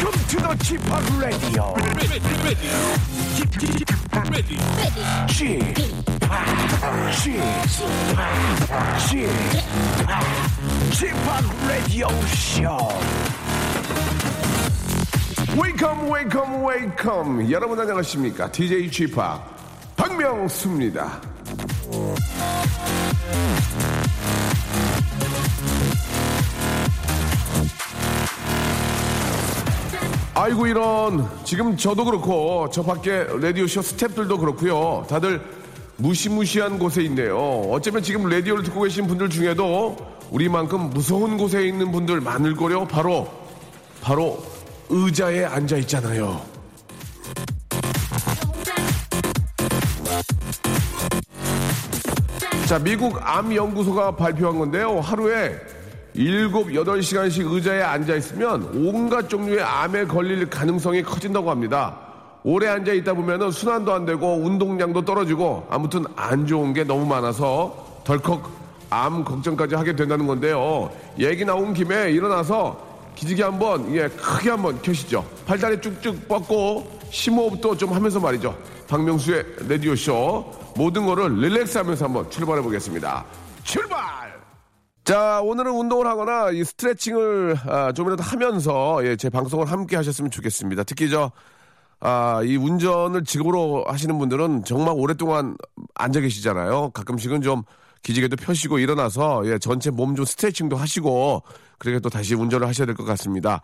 Welcome to the Chip Radio. Chip, Chip, Chip, Radio Show. Welcome, welcome, welcome. 여러분 안녕하십니까? DJ Chip 박명수입니다. 아이고 이런 지금 저도 그렇고 저 밖에 라디오쇼 스탭들도 그렇고요. 다들 무시무시한 곳에 있네요. 어쩌면 지금 라디오를 듣고 계신 분들 중에도 우리만큼 무서운 곳에 있는 분들 많을 거요. 바로 바로 의자에 앉아 있잖아요. 자 미국 암연구소가 발표한 건데요. 하루에 7, 8시간씩 의자에 앉아 있으면 온갖 종류의 암에 걸릴 가능성이 커진다고 합니다. 오래 앉아 있다 보면 순환도 안 되고 운동량도 떨어지고 아무튼 안 좋은 게 너무 많아서 덜컥 암 걱정까지 하게 된다는 건데요. 얘기 나온 김에 일어나서 기지개 한번 예 크게 한번 켜시죠. 팔다리 쭉쭉 뻗고 심호흡도 좀 하면서 말이죠. 박명수의 라디오 쇼 모든 거를 릴렉스하면서 한번 출발해 보겠습니다. 출발! 자, 오늘은 운동을 하거나 이 스트레칭을 아, 좀이라도 하면서 예, 제 방송을 함께 하셨으면 좋겠습니다. 특히 저, 아, 이 운전을 직업으로 하시는 분들은 정말 오랫동안 앉아 계시잖아요. 가끔씩은 좀 기지개도 펴시고 일어나서 예, 전체 몸 좀 스트레칭도 하시고 그렇게 또 다시 운전을 하셔야 될 것 같습니다.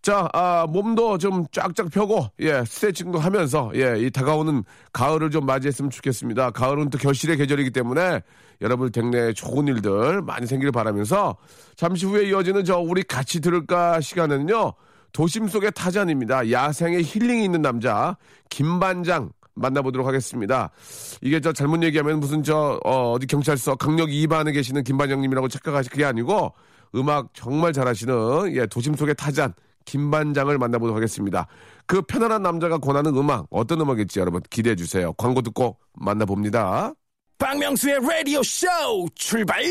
자, 아, 몸도 좀 쫙쫙 펴고, 예, 스트레칭도 하면서, 예, 이 다가오는 가을을 좀 맞이했으면 좋겠습니다. 가을은 또 결실의 계절이기 때문에 여러분 댁내에 좋은 일들 많이 생기를 바라면서 잠시 후에 이어지는 저 우리 같이 들을까 시간은요, 도심 속의 타잔입니다. 야생의 힐링이 있는 남자, 김반장. 만나보도록 하겠습니다. 이게 저 잘못 얘기하면 무슨 저, 어, 디 경찰서 강력 2반에 계시는 김반장님이라고 착각하실 그게 아니고 음악 정말 잘하시는, 예, 도심 속의 타잔. 김반장을 만나보도록 하겠습니다. 그 편안한 남자가 권하는 음악 어떤 음악일지 여러분 기대해 주세요. 광고 듣고 만나봅니다. 박명수의 라디오 쇼 출발!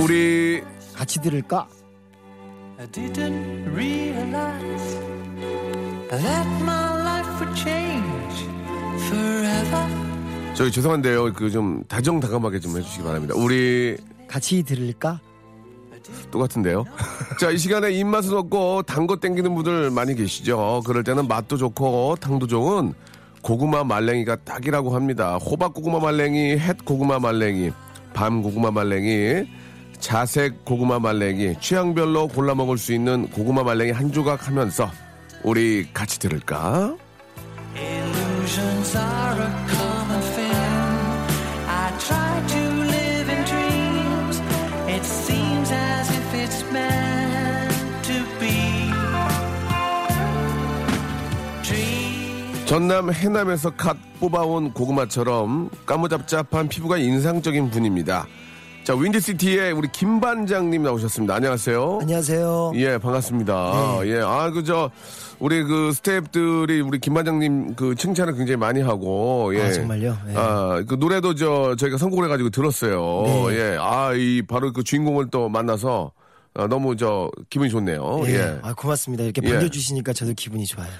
우리 같이 들을까? I didn't realize that my life would change forever. 저기 죄송한데요. 그 좀 다정다감하게 좀 해주시기 바랍니다. 우리 같이 들을까? 똑같은데요. 자, 이 시간에 입맛은 없고 단 거 땡기는 분들 많이 계시죠. 그럴 때는 맛도 좋고 탕도 좋은 고구마 말랭이가 딱이라고 합니다. 호박 고구마 말랭이, 햇 고구마 말랭이, 밤 고구마 말랭이, 자색 고구마 말랭이, 취향별로 골라 먹을 수 있는 고구마 말랭이 한 조각 하면서 우리 같이 들을까? 전남 해남에서 갓 뽑아온 고구마처럼 까무잡잡한 피부가 인상적인 분입니다. 자, 윈디시티의 우리 김반장님 나오셨습니다. 안녕하세요. 안녕하세요. 예, 반갑습니다. 예, 아, 그, 저, 우리 그 스태프들이 우리 김반장님 그 칭찬을 굉장히 많이 하고, 예. 아, 정말요? 예. 아, 그 노래도 저, 저희가 선곡을 해가지고 들었어요. 네. 예. 아, 이, 바로 그 주인공을 또 만나서, 아, 너무 저, 기분이 좋네요. 예. 예. 아, 고맙습니다. 이렇게 예. 반겨주시니까 저도 기분이 좋아요.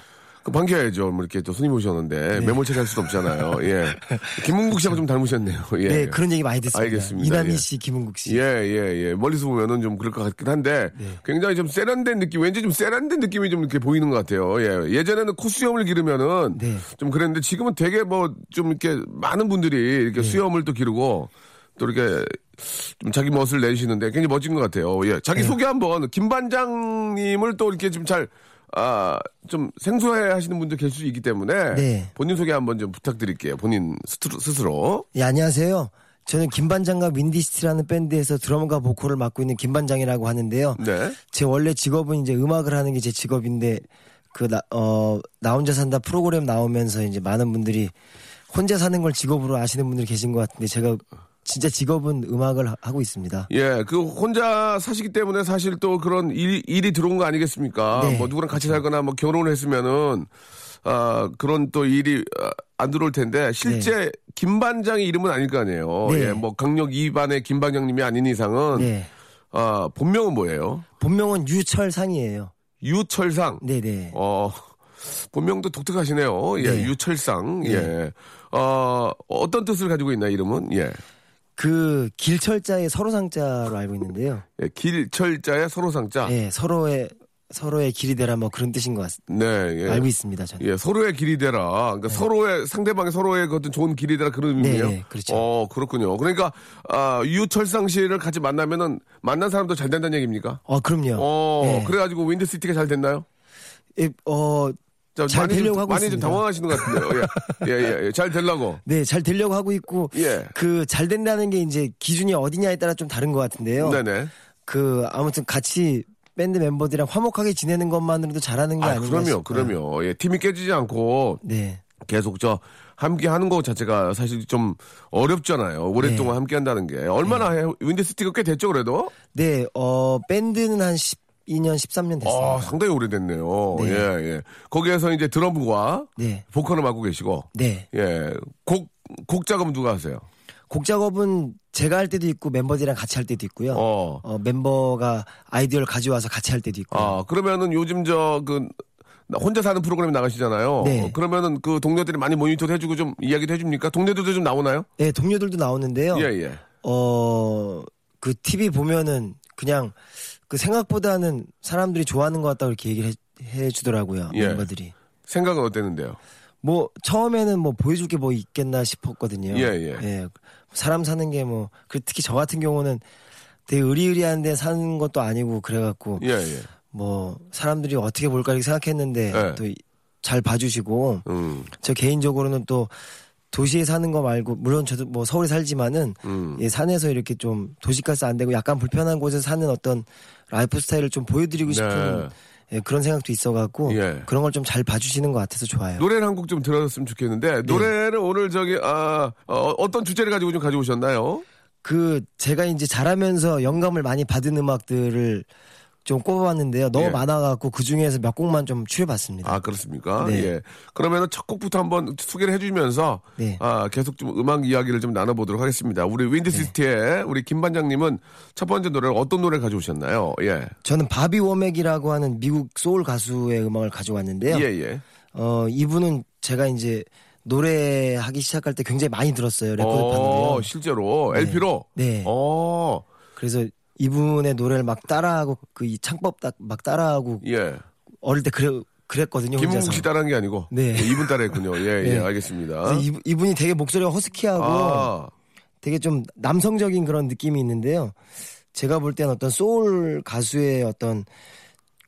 그 반겨야죠. 뭐 이렇게 또 손님 오셨는데 매몰차게 할 수도 없잖아요. 예. 김문국 씨하고 좀 닮으셨네요. 예. 네, 그런 얘기 많이 듣습니다. 알겠습니다. 이남희 예. 씨, 김은국 씨. 예, 예, 예. 멀리서 보면은 좀 그럴 것 같긴 한데 네. 굉장히 좀 세련된 느낌, 왠지 좀 세련된 느낌이 좀 이렇게 보이는 것 같아요. 예. 예전에는 코수염을 기르면은 네. 좀 그랬는데 지금은 되게 뭐 좀 이렇게 많은 분들이 이렇게 수염을 또 기르고 또 이렇게 좀 자기 멋을 내시는데 굉장히 멋진 것 같아요. 예. 자기 소개 한번 김 반장님을 또 이렇게 좀 잘 아, 좀 생소해 하시는 분들 계실 수 있기 때문에 네. 본인 소개 한번 좀 부탁드릴게요. 본인 스스로. 스스로. 예, 안녕하세요. 저는 김반장과 윈디시티라는 밴드에서 드럼과 보컬을 맡고 있는 김반장이라고 하는데요. 네. 제 원래 직업은 이제 음악을 하는 게 제 직업인데 그나 어 나 혼자 산다 프로그램 나오면서 이제 많은 분들이 혼자 사는 걸 직업으로 아시는 분들이 계신 것 같은데 제가 진짜 직업은 음악을 하- 하고 있습니다. 예, 그 혼자 사시기 때문에 사실 또 그런 일, 일이 들어온 거 아니겠습니까? 네, 뭐 누구랑 같이 살거나 뭐 결혼을 했으면은 아 그런 또 일이 아, 안 들어올 텐데 실제 김 반장의 이름은 아닐 거 아니에요. 네. 예, 뭐 강력 2반의 김 반장님이 아닌 이상은 네. 아 본명은 뭐예요? 본명은 유철상이에요. 유철상. 네네. 어 본명도 독특하시네요. 예, 네. 유철상. 예. 어 어떤 뜻을 가지고 있나 이름은? 예. 그 길철자의 서로상자로 알고 있는데요. 예, 길철자의 서로상자. 예, 서로의 서로의 길이 되라 뭐 그런 뜻인 것 같습니다. 네, 예. 알고 있습니다, 저는. 예, 서로의 길이 되라. 그러니까 서로의 상대방의 서로의 그 어떤 좋은 길이 되라 그런 네, 의미예요. 네, 그렇죠. 어, 그렇군요. 그러니까 아, 유철상 씨를 같이 만나면은 만난 사람도 잘 된다는 얘기입니까? 어, 그럼요. 어, 네. 그래가지고 윈드시티가 잘 됐나요? 예, 어, 자, 잘 되려고 좀, 하고 많이 좀 있습니다. 당황하시는 것 같은데요. 예, 예, 예, 예. 잘 되려고. 네, 잘 되려고 하고 있고 예. 그 잘 된다는 게 이제 기준이 어디냐에 따라 좀 다른 것 같은데요. 네네. 그 아무튼 같이 밴드 멤버들이랑 화목하게 지내는 것만으로도 잘하는 게 아, 아, 닌가 그럼요, 그럼요. 예, 팀이 깨지지 않고 네. 계속 저 함께 하는 것 자체가 사실 좀 어렵잖아요. 오랫동안 네. 함께 한다는 게. 얼마나 해요? 윈드시티가 꽤 됐죠, 그래도? 네, 어, 밴드는 한 12년, 13년 됐습니다. 아, 상당히 오래됐네요. 네. 예, 예. 거기에서 이제 드럼과 네. 보컬을 맡고 계시고, 네. 예. 곡, 곡 작업은 누가 하세요? 곡 작업은 제가 할 때도 있고 멤버들이랑 같이 할 때도 있고요. 어. 어, 멤버가 아이디어를 가져와서 같이 할 때도 있고. 아, 그러면은 요즘 저, 그, 나 혼자 사는 프로그램 나가시잖아요. 네. 어, 그러면은 그 동료들이 많이 모니터도 해주고 좀 이야기도 해줍니까? 동료들도 좀 나오나요? 네, 동료들도 나오는데요. 예, 예. 어, 그 TV 보면은 그냥 그 생각보다는 사람들이 좋아하는 것 같다고 이렇게 얘기를 해, 해 주더라고요. 예. 멤버들이. 생각은 어땠는데요? 뭐 처음에는 뭐 보여줄 게 뭐 있겠나 싶었거든요. 예, 예. 사람 사는 게 뭐, 그 특히 저 같은 경우는 되게 의리의리한데 사는 것도 아니고 그래갖고 예, 예. 뭐 사람들이 어떻게 볼까 이렇게 생각했는데 예. 또잘 봐주시고 음, 저 개인적으로는 또 도시에 사는 거 말고 물론 저도 뭐 서울에 살지만은 음. 예, 산에서 이렇게 좀 도시가스 안 되고 약간 불편한 곳에 사는 어떤 라이프 스타일을 좀 보여드리고 싶은 예, 그런 생각도 있어갖고 예. 그런 걸 좀 잘 봐주시는 것 같아서 좋아요. 노래를 한 곡 좀 들었으면 좋겠는데, 노래를 오늘 저기, 아, 어, 어떤 주제를 가지고 좀 가져오셨나요? 그 제가 이제 자라면서 영감을 많이 받은 음악들을 좀 꼽아봤는데요. 너무 예. 많아갖고 그 중에서 몇 곡만 좀 추려봤습니다. 아, 그렇습니까? 네. 예. 그러면은 첫 곡부터 한번 소개를 해주면서, 네. 아, 계속 좀 음악 이야기를 좀 나눠보도록 하겠습니다. 우리 네. 윈드시티의 우리 김 반장님은 첫 번째 노래를 어떤 노래를 가져오셨나요? 예. 저는 바비 워맥이라고 하는 미국 소울 가수의 음악을 가져왔는데요. 예, 예. 어 이분은 제가 이제 노래하기 시작할 때 굉장히 많이 들었어요 레코드 어, 판으로요. 실제로 네. LP로. 네. 어, 그래서 이분의 노래를 막 따라하고 그 이 창법 딱막 따라하고 예. 어릴 때 그래 그랬거든요. 김웅 혼자서. 씨 따라한 게 아니고. 네. 예, 이분 따라했군요. 예, 예, 네. 알겠습니다. 그래서 이, 이분이 되게 목소리가 허스키하고 아, 되게 좀 남성적인 그런 느낌이 있는데요. 제가 볼 때는 어떤 소울 가수의 어떤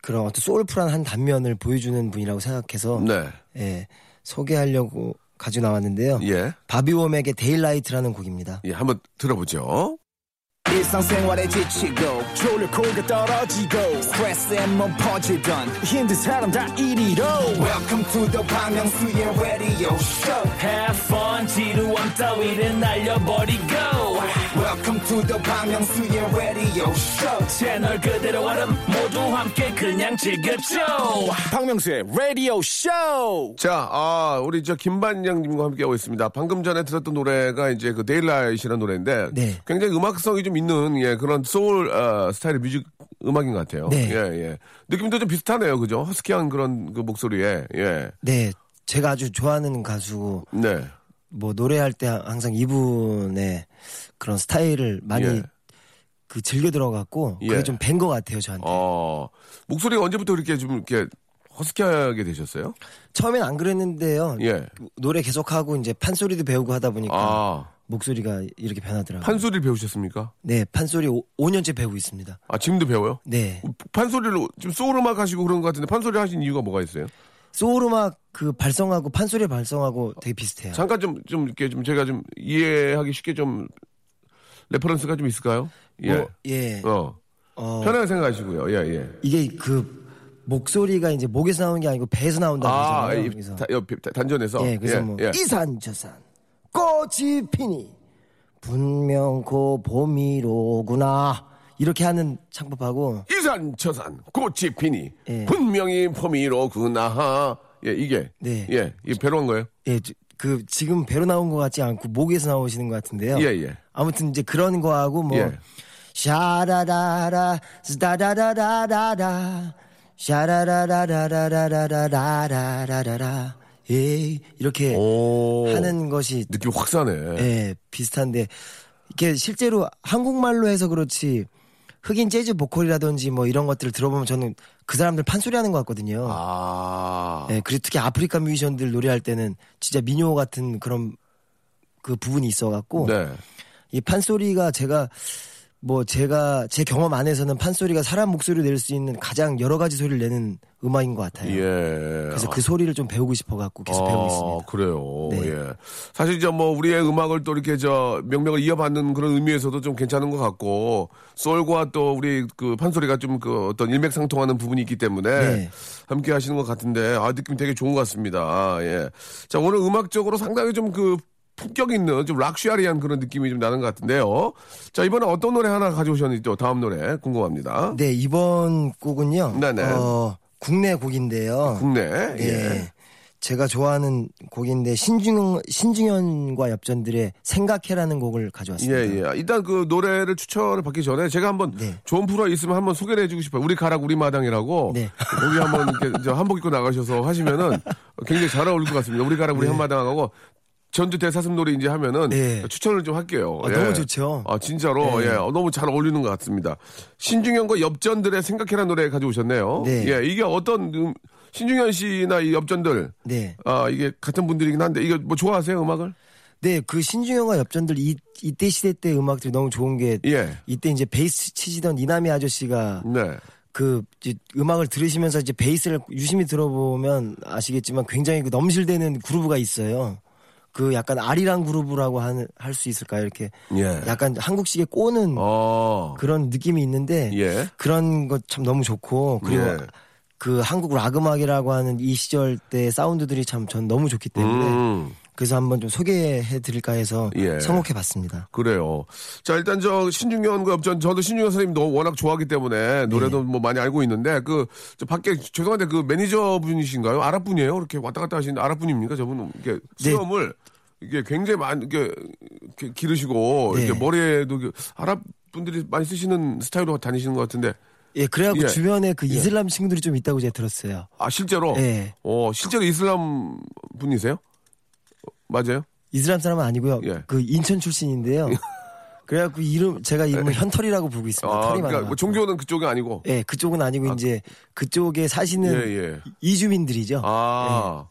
그런 어떤 soulful한 한 단면을 보여주는 분이라고 생각해서 네. 예, 소개하려고 가지고 나왔는데요. 예. 바비 워맥의 Daylight라는 곡입니다. 예, 한번 들어보죠. 일상생활에 지치고, 졸려 코가 떨어지고, 스트레스에 몸 퍼지던, 힘든 사람 다 이리로. welcome to the Park Myung-soo's radio show Have fun 지루함 따위를 날려버리고 welcome to the Myung-soo's radio show 채널 그대로 얼음 모두 함께 그냥 즐겨줘 박명수의 라디오 쇼 자, 아, 우리 저 김반장님과 함께하고 있습니다. 방금 전에 들었던 노래가 이제 그 Daylight라는 노래인데 네. 굉장히 음악성이 좀 있는 예, 그런 소울 어, 스타일의 뮤직 음악인 것 같아요. 네. 예, 예. 느낌도 좀 비슷하네요. 그죠? 허스키한 그런 그 목소리에. 예. 네, 제가 아주 좋아하는 가수고 네. 뭐 노래할 때 항상 이분의 그런 스타일을 많이 예. 그 즐겨 들어갔고 그게 예. 좀뵌 것 같아요 저한테. 어, 목소리가 언제부터 이렇게 좀 이렇게 허스키하게 되셨어요? 처음엔 안 그랬는데요. 예. 노래 계속 하고 이제 판소리도 배우고 하다 보니까 아, 목소리가 이렇게 변하더라고요. 판소리를 배우셨습니까? 네, 판소리 5, 5년째 배우고 있습니다. 아, 지금도 배워요? 네. 판소리를 지금 소울 음악 하시고 그런 것 같은데 판소리 하신 이유가 뭐가 있어요? 소울 음악 그 발성하고 판소리 발성하고 되게 비슷해요. 잠깐 좀 좀 이렇게 좀 제가 좀 이해하기 쉽게 좀 reference가 좀 있을까요? 예. 뭐, 예. 어. 어, 편하게 생각하시고요. 예, 예. 이게 그 목소리가 이제 목에서 나오는 게 아니고 배에서 나온다고 아, 그래서 다, 다- 단전에서. 예, 그래서 뭐 이산 저산 꽃이 피니 분명 고 봄이로구나 이렇게 하는 창법하고 이산 저산 꽃이 피니 예. 분명히 봄이로구나. 예, 이게. 네. 예, 이 배로 한 거예요? 예, 저- 그 지금 배로 나온 것 같지 않고 목에서 나오시는 것 같은데요. 예, 예. 아무튼 이제 그런 거하고 뭐 예. 샤라라라 스다라라라라라 샤라라라라라라라라라라 예 이렇게 오. 하는 것이 느낌 확 사네. 예 비슷한데 이게 실제로 한국말로 해서 그렇지 흑인 재즈 보컬이라든지 뭐 이런 것들을 들어보면 저는 그 사람들 판소리 하는 것 같거든요. 아. 예, 그리고 특히 아프리카 뮤지션들 노래할 때는 진짜 민요 같은 그런 그 부분이 있어갖고 네. 이 판소리가 제가 뭐 제가 제 경험 안에서는 판소리가 사람 목소리를 낼 수 있는 가장 여러 가지 소리를 내는 음악인 것 같아요. 예. 그래서 그 소리를 좀 배우고 싶어 갖고 계속 배우고 있습니다. 그래요. 네. 예. 사실 이제 뭐 우리의 음악을 또 이렇게 저 명명을 이어받는 그런 의미에서도 좀 괜찮은 것 같고 소울과 또 우리 그 판소리가 좀 그 어떤 일맥상통하는 부분이 있기 때문에 네. 함께 하시는 것 같은데 아 느낌 되게 좋은 것 같습니다. 예. 자 오늘 음악적으로 상당히 좀 그 품격 있는 좀 락슈아리한 그런 느낌이 좀 나는 것 같은데요. 자 이번에 어떤 노래 하나 가져오셨는지 또 다음 노래 궁금합니다. 네 이번 곡은요. 네네. 어, 국내 곡인데요. 국내 예. 예. 제가 좋아하는 곡인데 신중 신중현과 엽전들의 생각해라는 곡을 가져왔습니다. 예, 예. 일단 그 노래를 추천을 받기 전에 제가 한번 네. 좋은 프로 있으면 한번 소개를 해주고 싶어요. 우리 가락 우리 마당이라고. 네. 거기 한번 이렇게 한복 입고 나가셔서 하시면은 굉장히 잘 어울릴 것 같습니다. 우리 가락 우리 한마당하고 전주 대사슴 놀이 이제 하면은 네. 추천을 좀 할게요. 아, 예. 너무 좋죠. 아, 진짜로. 네. 예. 어, 너무 잘 어울리는 것 같습니다. 신중현과 엽전들의 생각해라 노래 가져오셨네요. 네. 예. 이게 어떤, 음, 신중현 씨나 이 엽전들. 네. 아, 이게 같은 분들이긴 한데, 이거 뭐 좋아하세요, 음악을? 네, 그 신중현과 엽전들 이, 이때 시대 때 음악들이 너무 좋은 게 예. 이때 이제 베이스 치시던 이남희 아저씨가 네. 그 음악을 들으시면서 이제 베이스를 유심히 들어보면 아시겠지만 굉장히 그 넘실대는 그루브가 있어요. 그 약간 아리랑 그루브라고 할 수 있을까요? 이렇게 예. 약간 한국식의 꼬는 어. 그런 느낌이 있는데 예. 그런 것 참 너무 좋고 그리고 예. 그 한국 락 음악이라고 하는 이 시절 때 사운드들이 참 전 너무 좋기 때문에 음, 그래서 한번 좀 소개해 드릴까 해서 예. 선곡해 봤습니다. 그래요. 자, 일단 저 신중현과 엽전, 저도 신중현 선생님도 워낙 좋아하기 때문에 노래도 뭐 많이 알고 있는데 그, 저 밖에, 죄송한데 그 매니저 분이신가요? 아랍 분이에요? 이렇게 왔다 갔다 하시는 아랍 분입니까? 저분은 이게 네. 수염을 이게 굉장히 많이, 이렇게 기르시고, 네. 이렇게 머리에도 그 아랍 분들이 많이 쓰시는 스타일로 다니시는 것 같은데, 예, 그래갖고 예. 주변에 그 이슬람 친구들이 좀 있다고 제가 들었어요. 아, 실제로? 예. 어, 실제로 이슬람 분이세요? 어, 맞아요? 이슬람 사람은 아니고요. 예. 그 인천 출신인데요. 그래갖고 이름 제가 이름을 현털이라고 부르고 있습니다. 아, 털이 그러니까 많아. 뭐 종교는 그쪽이 아니고. 예, 그쪽은 아니고 이제 그쪽에 사시는 예, 예. 이주민들이죠. 아,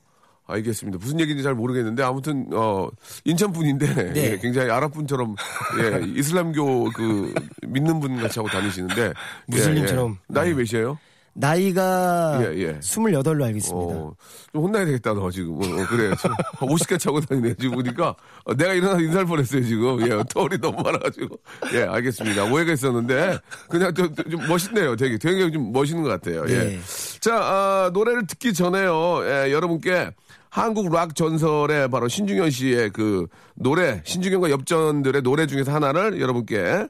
알겠습니다. 무슨 얘기인지 잘 모르겠는데 아무튼 어 인천 분인데 네. 예, 굉장히 아랍 분처럼 예, 이슬람교 그 믿는 분 같이 하고 다니시는데 무슬림처럼. 예, 예. 나이 네. 몇이에요? 나이가 예, 예. 28로 알고 있습니다. 어, 좀 혼나야 되겠다, 너 지금. 어, 어, 그래. 50개 차고 다니네, 지금 보니까. 어, 내가 일어나서 인사할 뻔했어요, 지금. 예, 털이 너무 많아가지고. 예, 알겠습니다. 오해가 있었는데, 그냥 좀, 좀 멋있네요. 되게. 되게 좀 멋있는 것 같아요. 예. 네. 자, 아, 노래를 듣기 전에요. 예, 여러분께 한국 락 전설의 바로 신중현 씨의 그 노래, 신중현과 엽전들의 노래 중에서 하나를 여러분께,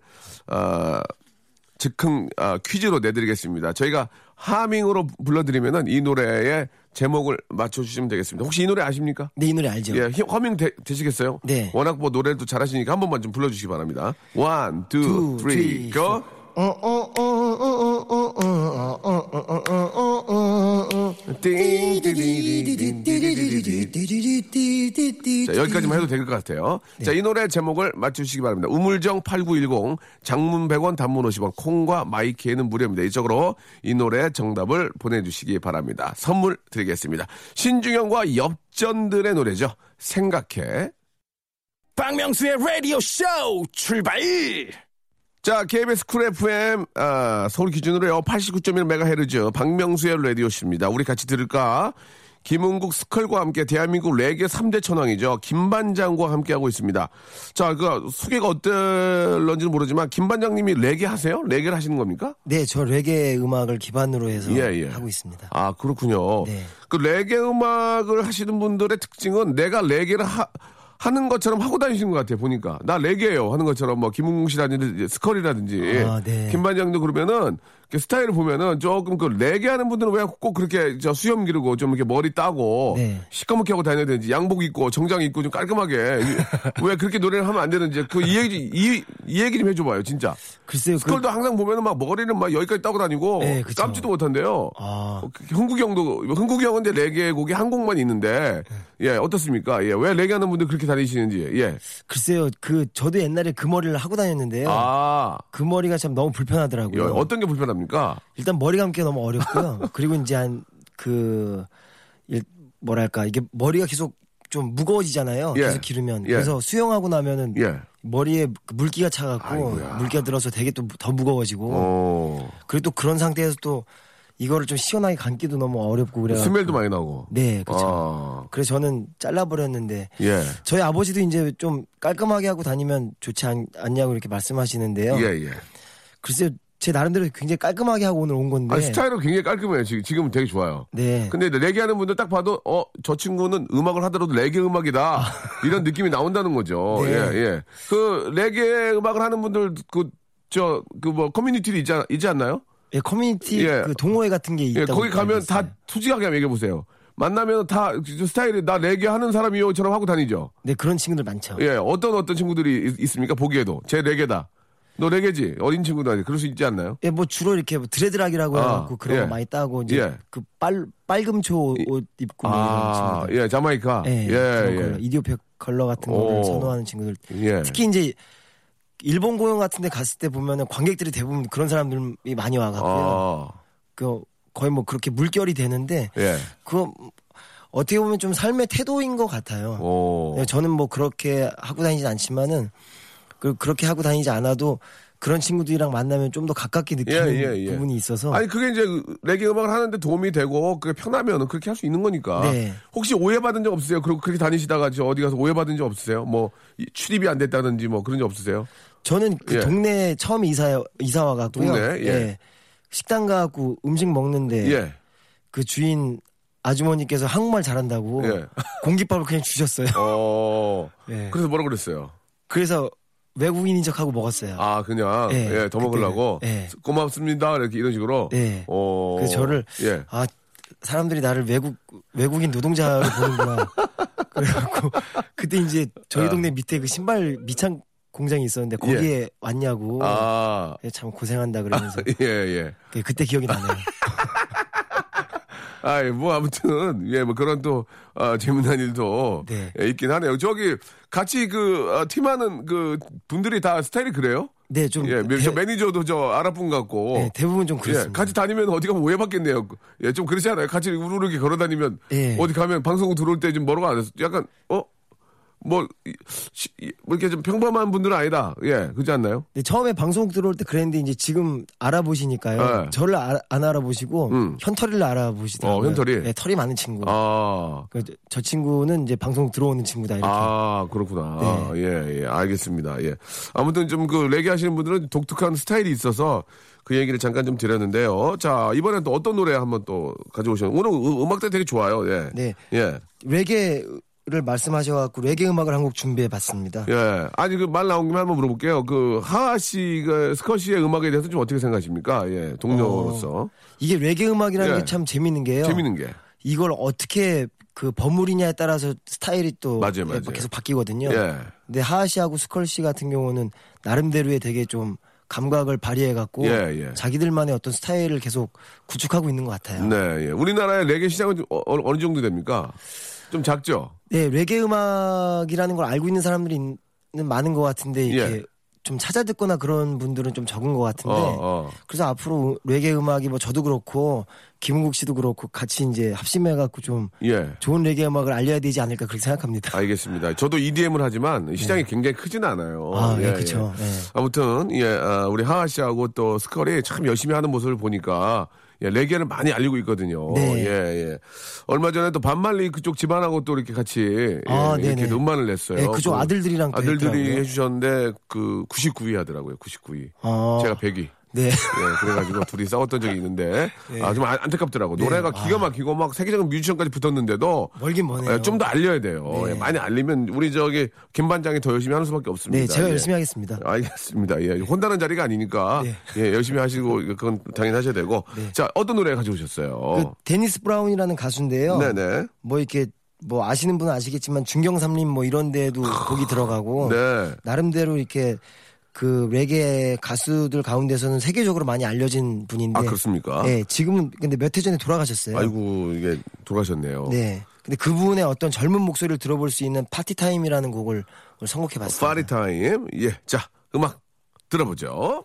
아, 즉흥 아, 퀴즈로 내드리겠습니다. 저희가 허밍으로 불러드리면은 이 노래의 제목을 맞춰주시면 되겠습니다. 혹시 이 노래 아십니까? 네, 이 노래 알죠? 예, 히- 허밍 되, 되시겠어요? 네. 워낙 뭐 노래도 잘하시니까 한 번만 좀 불러주시기 바랍니다. one, two, Two, three, three, go! 자, 여기까지만 해도 될 것 같아요. 자, 이 노래 제목을 맞추시기 바랍니다. 우물정 8910, 장문 100원, 단문 50원, 콩과 my K는 무료입니다. 이쪽으로 이 노래 정답을 보내주시기 바랍니다. 선물 드리겠습니다. 신중현과 엽전들의 노래죠. 생각해. 박명수의 라디오 쇼 출발 자, KBS 쿨 FM, 아, 서울 기준으로요, 89.1MHz, 박명수의 라디오 쇼입니다. 우리 같이 들을까? 김흥국 스컬과 함께 대한민국 레게 3대 천왕이죠. 김반장과 함께하고 있습니다. 자, 그, 소개가 어떨런지는 모르지만, 김반장님이 레게 하세요? 레게를 하시는 겁니까? 네, 저 레게 음악을 기반으로 해서 예, 예. 하고 있습니다. 아, 그렇군요. 네. 그 레게 음악을 하시는 분들의 특징은 내가 레게를 하, 하는 것처럼 하고 다니시는 것 같아요, 보니까. 나 레게예요 하는 것처럼, 뭐, 김웅 씨라든지, 스컬이라든지, 아, 네. 김반장도 그러면은, 스타일을 보면은 조금 그 레게 하는 분들은 왜 꼭 그렇게 저 수염 기르고 좀 이렇게 머리 따고, 네. 시커멓게 하고 다녀야 되는지, 양복 입고, 정장 입고 좀 깔끔하게, 이- 왜 그렇게 노래를 하면 안 되는지, 그 이 얘기, 이, 이 얘기 좀 해줘봐요, 진짜. 글쎄요, 그, 스컬도 항상 보면은 막 머리는 막 여기까지 따고 다니고, 네. 감지도 못한대요. 아, 어, 흥국이 형도 흥국이 형은 이제 레게 곡이 한 곡만 있는데 예 어떻습니까? 예왜 레게 하는 분들 그렇게 다니시는지 예. 글쎄요, 그, 저도 옛날에 그 머리를 하고 다녔는데요. 아 그 머리가 참 너무 불편하더라고요. 예, 어떤 게 불편합니까? 일단 머리 감기 너무 어렵고요. 그리고 이제 한 그 뭐랄까 이게 머리가 계속 좀 무거워지잖아요. 예. 계속 기르면 예. 그래서 수영하고 나면은 예. 머리에 그 물기가 차갖고 아이고야. 물기가 들어서 되게 또 더 무거워지고 어 그리고 또 그런 상태에서 또 이거를 좀 시원하게 감기도 너무 어렵고 그래요. 스멜도 많이 나고. 네, 그렇죠. 아, 그래서 저는 잘라버렸는데 예. 저희 아버지도 이제 좀 깔끔하게 하고 다니면 좋지 않, 않냐고 이렇게 말씀하시는데요. 예, 예. 글쎄요, 제 나름대로 굉장히 깔끔하게 하고 오늘 온 건데. 아, 스타일은 굉장히 깔끔해요. 지금, 지금은 되게 좋아요. 네. 근데 레게 하는 분들 딱 봐도, 어, 저 친구는 음악을 하더라도 레게 음악이다. 이런 느낌이 나온다는 거죠. 네. 예, 예. 그, 레게 음악을 하는 분들, 그, 저, 그 뭐, 커뮤니티를 있지, 않- 있지 않나요? 예, 커뮤니티 예. 그 동호회 같은 게 예, 있다고 거기 가면 다. 투지하게 한번 얘기해 보세요. 만나면 다 스타일이 나 레게 하는 사람이요처럼 하고 다니죠. 네 그런 친구들 많죠. 예, 어떤 어떤 친구들이 있, 있습니까? 보기에도 쟤 레게다. 너 레게지? 어린 친구들 그럴 수 있지 않나요? 예, 뭐 주로 이렇게 뭐 드레드락이라고 아, 해갖고 그런 예. 거 많이 따고 이제 예. 그 빨 빨금초 옷 입고 뭐 아. 예, 자마이카. 예, 예, 예. 이디오페 컬러 같은 오. 거를 선호하는 친구들. 예. 특히 이제 일본 공연 같은 데 갔을 때 보면은 관객들이 대부분 그런 사람들이 많이 와갖고요. 아, 그 거의 뭐 그렇게 물결이 되는데 예. 그거 어떻게 보면 좀 삶의 태도인 것 같아요. 오. 네, 저는 뭐 그렇게 하고 다니진 않지만은 그, 그렇게 하고 다니지 않아도 그런 친구들이랑 만나면 좀 더 가깝게 느끼는 예, 예, 예. 부분이 있어서 아니 그게 이제 레게 음악을 하는데 도움이 되고 그게 편하면 그렇게 할 수 있는 거니까. 네. 혹시 오해받은 적 없으세요? 그리고 그렇게 다니시다가 저 어디 가서 오해받은 적 없으세요? 뭐 이- 출입이 안 됐다든지 뭐 그런 적 없으세요? 저는 그 예. 동네 처음 이사 이사 와갖고요. 동네, 예. 식당 가갖고 음식 먹는데 예. 그 주인 아주머니께서 한국말 잘한다고 예. 공깃밥을 그냥 주셨어요. 어. 예. 그래서 뭐라 그랬어요? 그래서 외국인인 척하고 먹었어요. 아 그냥 예, 예, 더 먹으려고 예. 고맙습니다 이렇게 이런 식으로. 네. 어. 그래서 저를 예. 아 사람들이 나를 외국 외국인 노동자로 보는구나. 그래갖고 그때 이제 저희 아. 동네 밑에 그 신발 미창 공장이 있었는데 거기에 왔냐고. 아. 예, 참 고생한다 그러면서 예 예. 예, 그때 기억이 나네요. 아이, 뭐, 아무튼, 예, 뭐, 그런 또, 아, 재미난 일도 네. 예, 있긴 하네요. 저기, 같이 그, 아, 팀하는 그, 분들이 다 스타일이 그래요? 네, 좀 예, 대, 저 매니저도 저 아랍 분 같고. 네, 대부분 좀 예, 그렇습니다. 같이 다니면 어디 가면 오해받겠네요. 예, 좀 그렇지 않아요? 같이 우르르게 걸어 다니면 예. 어디 가면 방송국 들어올 때좀 뭐라고 안 해서 약간, 어? 뭐, 뭐 이렇게 좀 평범한 분들은 아니다. 예, 그렇지 않나요? 네, 처음에 방송 들어올 때 그랬는데 이제 지금 알아보시니까요. 네. 저를 아- 안 알아보시고 음. 현털이를 알아보시더라고요. 어, 현털이? 네, 털이 많은 친구. 아. 그, 저- 저 친구는 이제 방송 들어오는 친구다 이렇게. 아, 그렇구나. 네. 예, 예, 알겠습니다. 예. 아무튼 좀 그 레게 하시는 분들은 독특한 스타일이 있어서 그 얘기를 잠깐 좀 드렸는데요. 자, 이번엔 또 어떤 노래 한번 또 가져오셨나요? 오늘 음- 음악도 되게 좋아요. 예. 네. 예. 레게 를 말씀하셔갖고 레게 음악을 한 곡 준비해봤습니다. 예. 아니, 그 말 나온 김에 한번 물어볼게요. 그 하하 씨가 스컷 씨의 음악에 대해서 좀 어떻게 생각하십니까? 예. 동료로서. 이게 레게 음악이라는 예. 게참 재밌는 게요. 재밌는 게. 이걸 어떻게 그 버무리냐에 따라서 스타일이 또 맞아요, 예, 맞아요. 계속 바뀌거든요. 예. 근데 하하 씨하고 스컬 씨 같은 경우는 나름대로의 되게 좀 감각을 발휘해 갖고 예, 예. 자기들만의 어떤 스타일을 계속 구축하고 있는 것 같아요. 네, 예. 우리나라의 레게 시장은 좀 어, 어느 정도 됩니까? 좀 작죠? 네, 레게 음악이라는 걸 알고 있는 사람들이 많은 것 같은데 이렇게 예. 좀 찾아 듣거나 그런 분들은 좀 적은 것 같은데 어, 어. 그래서 앞으로 레게 음악이 뭐 저도 그렇고 김은국 씨도 그렇고 같이 이제 합심해 갖고 좀 예. 좋은 레게 음악을 알려야 되지 않을까 그렇게 생각합니다. 알겠습니다. 저도 EDM을 하지만 시장이 굉장히 크진 않아요. 아, 예, 네, 그쵸. 예. 네. 아무튼 예, 아, 우리 하하 씨하고 또 스컬이 참 열심히 하는 모습을 보니까 예, 레게를 많이 알리고 있거든요. 네. 예, 예. 얼마 전에 또 반말리 그쪽 집안하고 또 이렇게 같이 예, 아, 이렇게 네네. 음반을 냈어요. 네, 그쪽 아들들이랑 또 아들들이 했더라고요. 해주셨는데 그 99위 하더라고요. 99위. 어, 제가 100위. 네. 예, 그래가지고 둘이 싸웠던 적이 있는데 아좀 안타깝더라고. 네. 노래가 기가 막히고 막 세계적인 뮤지션까지 붙었는데도 멀긴 머네요. 좀더 알려야 돼요. 네. 예, 많이 알리면 우리 저기 김 반장이 더 열심히 하는 수밖에 없습니다. 네, 제가 예. 열심히 하겠습니다. 알겠습니다. 예, 혼나는 자리가 아니니까 네. 예, 열심히 하시고 그건 당연히 하셔야 되고. 자, 어떤 노래 가져오셨어요? 그 데니스 브라운이라는 가수인데요. 네네. 뭐 이렇게 뭐 아시는 분은 아시겠지만 중경삼림 뭐 이런 데도 곡이 들어가고 네. 나름대로 이렇게 그 레게 가수들 가운데서는 세계적으로 많이 알려진 분인데 아 그렇습니까? 네, 지금은 근데 몇 해 전에 돌아가셨어요. 아이고 이게 돌아가셨네요. 네. 근데 그분의 어떤 젊은 목소리를 들어볼 수 있는 Party Time이라는 곡을 오늘 선곡해 봤습니다. Party Time. 예. 자, 음악 들어보죠.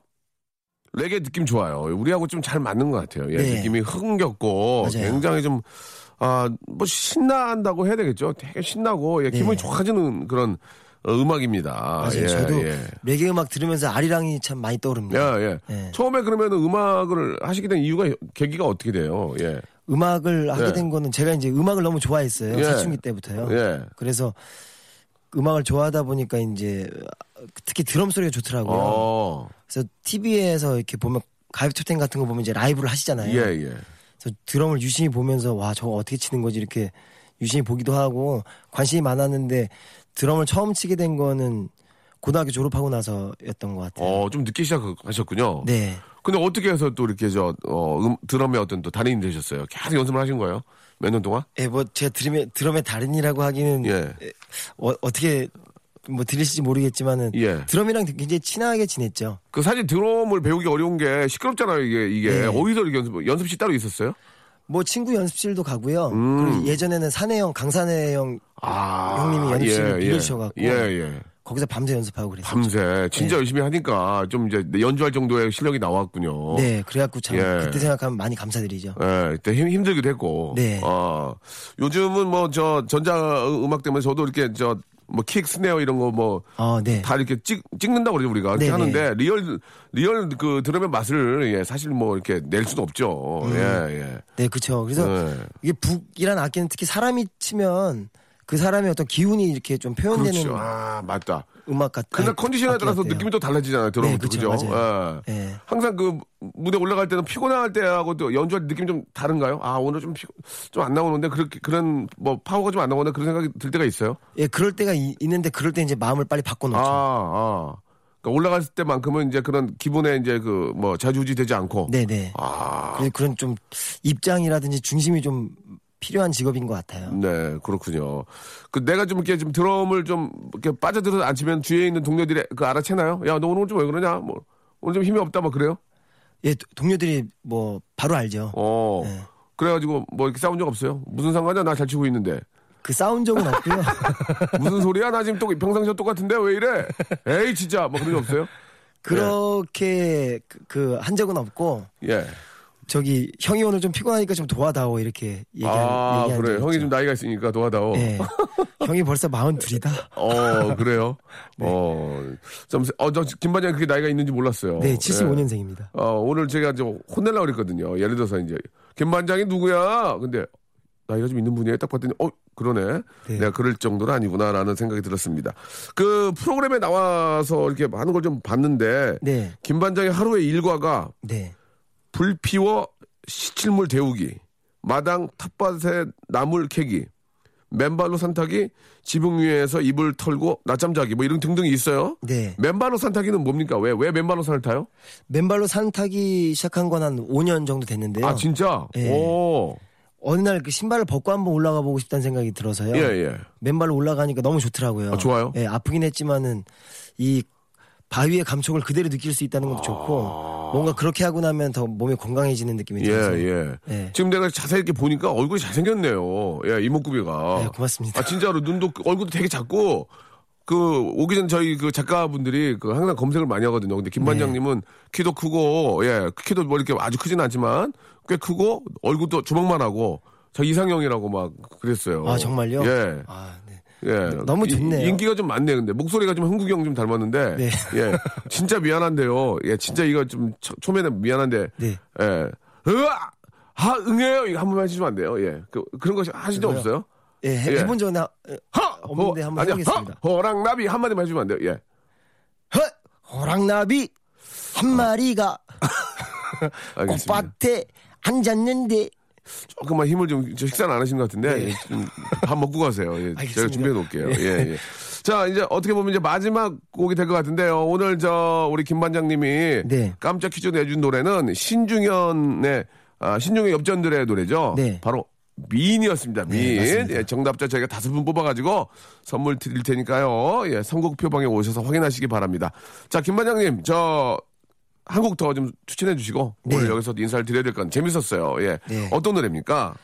레게 느낌 좋아요. 우리하고 좀 잘 맞는 것 같아요. 예, 네. 느낌이 흥겹고 맞아요. 굉장히 좀, 아, 뭐 신난다고 해야 되겠죠. 되게 신나고 예, 기분이 네. 좋아지는 그런 어, 음악입니다. 맞아요. 예, 저도 예. 레게 음악 들으면서 아리랑이 참 많이 떠오릅니다. 예, 예. 네. 처음에 그러면 음악을 하시게 된 이유가 계기가 어떻게 돼요? 예. 음악을 하게 예. 된 거는 제가 이제 음악을 너무 좋아했어요. 예. 사춘기 때부터요. 예. 그래서 음악을 좋아하다 보니까 이제 특히 드럼 소리가 좋더라고요. 어. 그래서 TV에서 이렇게 보면 가요톱텐 같은 거 보면 이제 라이브를 하시잖아요. 예, 예. 그래서 드럼을 유심히 보면서 와 저거 어떻게 치는 거지 이렇게 유심히 보기도 하고 관심이 많았는데 드럼을 처음 치게 된 거는 고등학교 졸업하고 나서였던 것 같아요. 어, 좀 늦게 시작하셨군요. 네. 근데 어떻게 해서 또 이렇게 저, 어, 음, 드럼의 어떤 또 달인이 되셨어요? 계속 연습을 하신 거예요? 몇 년 동안? 예, 뭐 제가 드럼의 드럼의 달인이라고 하기는 예. 어, 어떻게 뭐 들리실지 모르겠지만은 예. 드럼이랑 굉장히 친하게 지냈죠. 그 사실 드럼을 배우기 어려운 게 시끄럽잖아요, 이게. 이게. 네. 어디서 이렇게 연습, 연습실 따로 있었어요? 뭐 친구 연습실도 가고요. 음. 그리고 예전에는 사내형 강사내 형 아. 형님이 연습실을 빌려주셔갖고. 예, 예. 거기서 밤새 연습하고 그랬어요. 밤새. 진짜 네. 열심히 하니까 좀 이제 연주할 정도의 실력이 나왔군요. 네, 그래갖고 참 예. 그때 생각하면 많이 감사드리죠. 예, 그때 힘, 힘들기도 했고. 네. 아, 요즘은 뭐 저 전자 음악 때문에 저도 이렇게 저 뭐 킥, 스네어 이런 거뭐다 어, 네. 이렇게 찍, 찍는다고 그러죠, 우리가. 그렇게 네네. 하는데 리얼, 리얼 그 드럼의 맛을 예, 사실 뭐 이렇게 낼 수는 없죠. 예, 예. 네, 그렇죠. 그래서 네. 이게 북이란 악기는 특히 사람이 치면 그 사람의 어떤 기운이 이렇게 좀 표현되는 그렇죠. 아, 맞다. 음악 같. 그날 컨디션에 따라서 같아요. 느낌이 또 달라지잖아요. 네, 또, 그쵸, 그죠? 예. 예. 항상 그 무대 올라갈 때는 피곤할 때하고 또 연주할 때 느낌이 좀 다른가요? 아, 오늘 좀 피, 좀안 나오는데 그렇게 그런 뭐 파워가 좀 안 나오는데 그런 생각이 들 때가 있어요? 예, 그럴 때가 이- 있는데 그럴 때 이제 마음을 빨리 바꿔놓죠. 아, 아. 그러니까 올라갈 때만큼은 이제 그런 기분에 이제 그 뭐 자주지 되지 않고. 네네. 아, 그래서 그런 좀 입장이라든지 중심이 좀 필요한 직업인 것 같아요. 네, 그렇군요. 그 내가 좀 이렇게 좀 드럼을 좀 이렇게 빠져들어서 안 치면 뒤에 있는 동료들이 그 알아채나요? 야, 너 오늘 좀 왜 그러냐? 뭐 오늘 좀 힘이 없다, 뭐 그래요? 예, 도- 동료들이 뭐 바로 알죠. 어. 네. 그래가지고 뭐 이렇게 싸운 적 없어요? 무슨 상관이야? 나 잘 치고 있는데. 그 싸운 적은 없고요. 무슨 소리야? 나 지금 또 평상시와 똑같은데 왜 이래? 에이 진짜 뭐 그런 적 없어요? 그렇게 그한 적은 없고 예. 저기 형이 오늘 좀 피곤하니까 좀 도와다오 이렇게 얘기한 아 얘기한 그래. 형이. 좀 나이가 있으니까 도와다오. 예. 형이 벌써 마흔 둘이다. 어 그래요? 네. 어. 좀, 어, 저 김반장 그렇게 나이가 있는지 몰랐어요. 네, 예. 75년생입니다. 어, 오늘 제가 좀 혼내려고 그랬거든요. 예를 들어서 이제, 김반장이 누구야? 근데, 나이가 좀 있는 분이에요. 딱 봤더니, 어, 그러네. 네. 내가 그럴 정도는 아니구나라는 생각이 들었습니다. 그 프로그램에 나와서 이렇게 하는 걸 좀 봤는데, 네, 김반장의 하루의 일과가 네, 불 피워 시칠물 데우기, 마당 텃밭에 나물 캐기, 맨발로 산타기, 지붕 위에서 이불 털고 낮잠 자기, 뭐 이런 등등이 있어요. 네. 맨발로 산타기는 뭡니까? 왜, 왜 맨발로 산을 타요? 맨발로 산 타기 시작한 건 한 5년 정도 됐는데요. 아, 진짜? 예. 오. 어느 날 그 신발을 벗고 한번 올라가 보고 싶다는 생각이 들어서요. 예, 예. 맨발로 올라가니까 너무 좋더라고요. 아, 좋아요? 예, 아프긴 했지만은 이 바위의 감촉을 그대로 느낄 수 있다는 것도 좋고 뭔가 그렇게 하고 나면 더 몸이 건강해지는 느낌이 예, 들어서 예. 예. 지금 내가 자세히 이렇게 보니까 얼굴이 잘생겼네요. 예, 이목구비가. 네, 고맙습니다. 아, 진짜로 눈도, 얼굴도 되게 작고, 그 오기 전 저희 그 작가분들이 그 항상 검색을 많이 하거든요. 근데 김 반장님은 키도 크고 예 키도 뭐 이렇게 아주 크진 않지만 꽤 크고 얼굴도 주먹만 하고 저 이상형이라고 막 그랬어요. 아, 정말요? 예. 아, 네. 예. 너무 좋네요. 이- 인기가 좀 많네, 근데. 목소리가 좀 흥국이 형 좀 닮았는데. 네. 예. 진짜 미안한데요. 예, 진짜 이거 좀 초, 초면에 미안한데. 네. 예. 으아! 하, 응해요. 이거 한 번만 해주시면 안 돼요. 예. 그, 그런 거 하신 적? 없어요? 예, 해- 예. 해본 적은 하- 하! 없는데 호- 한번 아니야, 해보겠습니다. 하! 호랑 나비 한마디만 해주면 안 돼요. 예. 허! 호랑나비 한 마리가 알겠습니다. 꽃밭에 앉았는데 조금만 힘을 좀, 저 식사는 안 하신 것 같은데. 예, 좀 밥 먹고 가세요. 예. 제가 네. 알겠습니다. 준비해 놓을게요. 예, 예. 자, 이제 어떻게 보면 이제 마지막 곡이 될 것 같은데요. 오늘 저, 우리 김 반장님이 네. 깜짝 퀴즈 내준 노래는 신중현의, 아, 신중현 엽전들의 노래죠. 네. 바로 미인이었습니다. 미인. 네. 예, 정답자 저희가 다섯 분 뽑아가지고 선물 드릴 테니까요. 예, 선곡표방에 오셔서 확인하시기 바랍니다. 자, 김 반장님, 저, 한곡 더 좀 추천해 주시고 네. 오늘 여기서 인사를 드려야 될 건 재밌었어요. 예. 네. 어떤 노래입니까?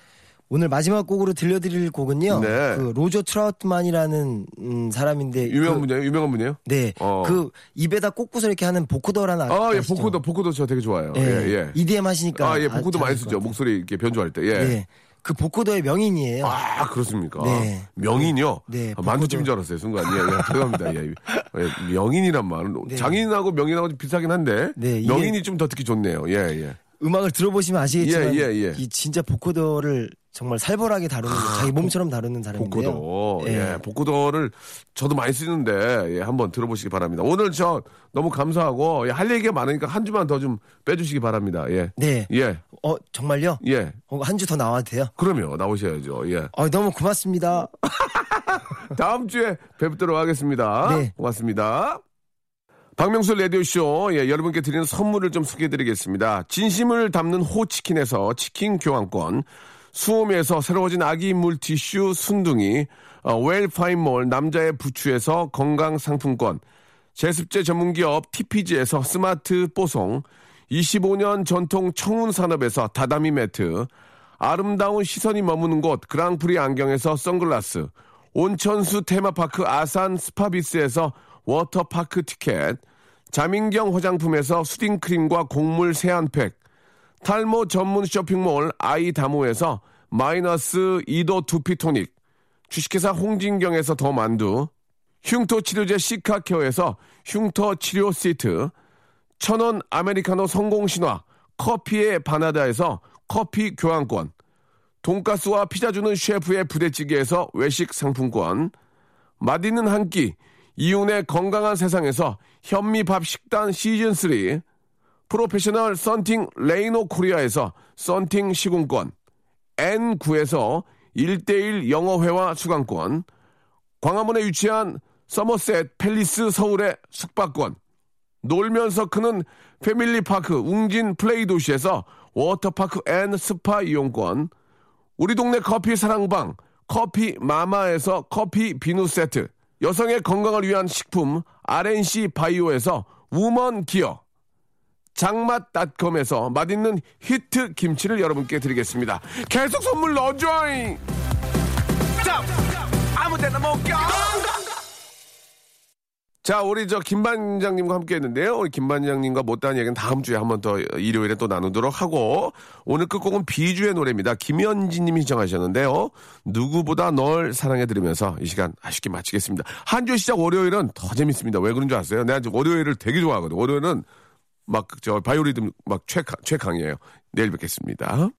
오늘 마지막 곡으로 들려드릴 곡은요. 네. 그 로저 트라우트만이라는 음, 사람인데 유명한 그, 분이에요? 유명한 분이에요? 네. 어. 그 입에다 꽂고서 이렇게 하는 보코더라는 아, 예? 보코도, 보코도 저 되게 좋아요. 예. 예, 예. EDM 하시니까 아, 예, 아, 보코도 많이 잘하실 것 쓰죠. 목소리 이렇게 변조할 때. 예. 네. 그 보코더의 명인이에요. 아, 그렇습니까? 네. 명인이요? 네, 아, 만두집인 줄 알았어요, 순간. 예, 예, 죄송합니다. 예, 예, 명인이란 말. 네. 장인하고 명인하고 좀 비슷하긴 한데. 네, 명인이 좀 더 듣기 좋네요. 예, 예. 음악을 들어보시면 아시겠지만 예, 예, 예. 이 진짜 보코더를 정말 살벌하게 다루는 자기 몸처럼 다루는 사람인데요. 보코도. 예. 예, 보코도를 저도 많이 쓰는데, 예, 한번 들어보시기 바랍니다. 오늘 저 너무 감사하고, 예, 할 얘기가 많으니까 한 주만 더 좀 빼주시기 바랍니다. 예. 네. 예, 어 정말요? 예. 어, 한주 더 나와도 돼요? 그럼요, 나오셔야죠. 예. 어, 너무 고맙습니다. 다음 주에 뵙도록 하겠습니다. 네. 고맙습니다. 박명수 라디오쇼, 예, 여러분께 드리는 선물을 좀 소개해드리겠습니다. 진심을 담는 호치킨에서 치킨 교환권, 수오미에서 새로워진 아기 물티슈 순둥이, 어, 웰파인몰 남자의 부추에서 건강 상품권, 제습제 전문기업 TPG에서 스마트 뽀송, 25년 전통 청운산업에서 다다미 매트, 아름다운 시선이 머무는 곳 그랑프리 안경에서 선글라스, 온천수 테마파크 아산 스파비스에서 워터파크 티켓, 자민경 화장품에서 수딩크림과 곡물 세안팩, 탈모 전문 쇼핑몰 아이다모에서 마이너스 2도 두피토닉, 주식회사 홍진경에서 더 만두, 흉터 치료제 시카케어에서 흉터 치료 시트, 천원 아메리카노 성공신화 커피의 바나다에서 커피 교환권, 돈가스와 피자 주는 셰프의 부대찌개에서 외식 상품권, 맛있는 한 끼, 이윤의 건강한 세상에서 현미밥 식단 시즌3, 프로페셔널 썬팅 레이노 코리아에서 썬팅 시공권, N9에서 1대1 영어회화 수강권, 광화문에 위치한 서머셋 팰리스 서울의 숙박권, 놀면서 크는 패밀리파크 웅진 플레이 도시에서 워터파크 and 스파 이용권, 우리 동네 커피 사랑방 커피 마마에서 커피 비누 세트, 여성의 건강을 위한 식품 RNC 바이오에서 우먼 기어, 장맛.com에서 맛있는 히트 김치를 여러분께 드리겠습니다. 계속 선물 넣어줘잉! 자, 우리 저 김반장님과 함께 했는데요. 우리 김반장님과 못다한 얘기는 다음 주에 한 번 더 일요일에 또 나누도록 하고, 오늘 끝곡은 비주의 노래입니다. 김현진 님이 신청하셨는데요. 누구보다 널 사랑해 들으면서 이 시간 아쉽게 마치겠습니다. 한 주 시작 월요일은 더 재밌습니다. 왜 그런 줄 아세요? 내가 지금 월요일을 되게 좋아하거든. 월요일은 막 저 바이오리듬 막 최강, 최강이에요. 내일 뵙겠습니다.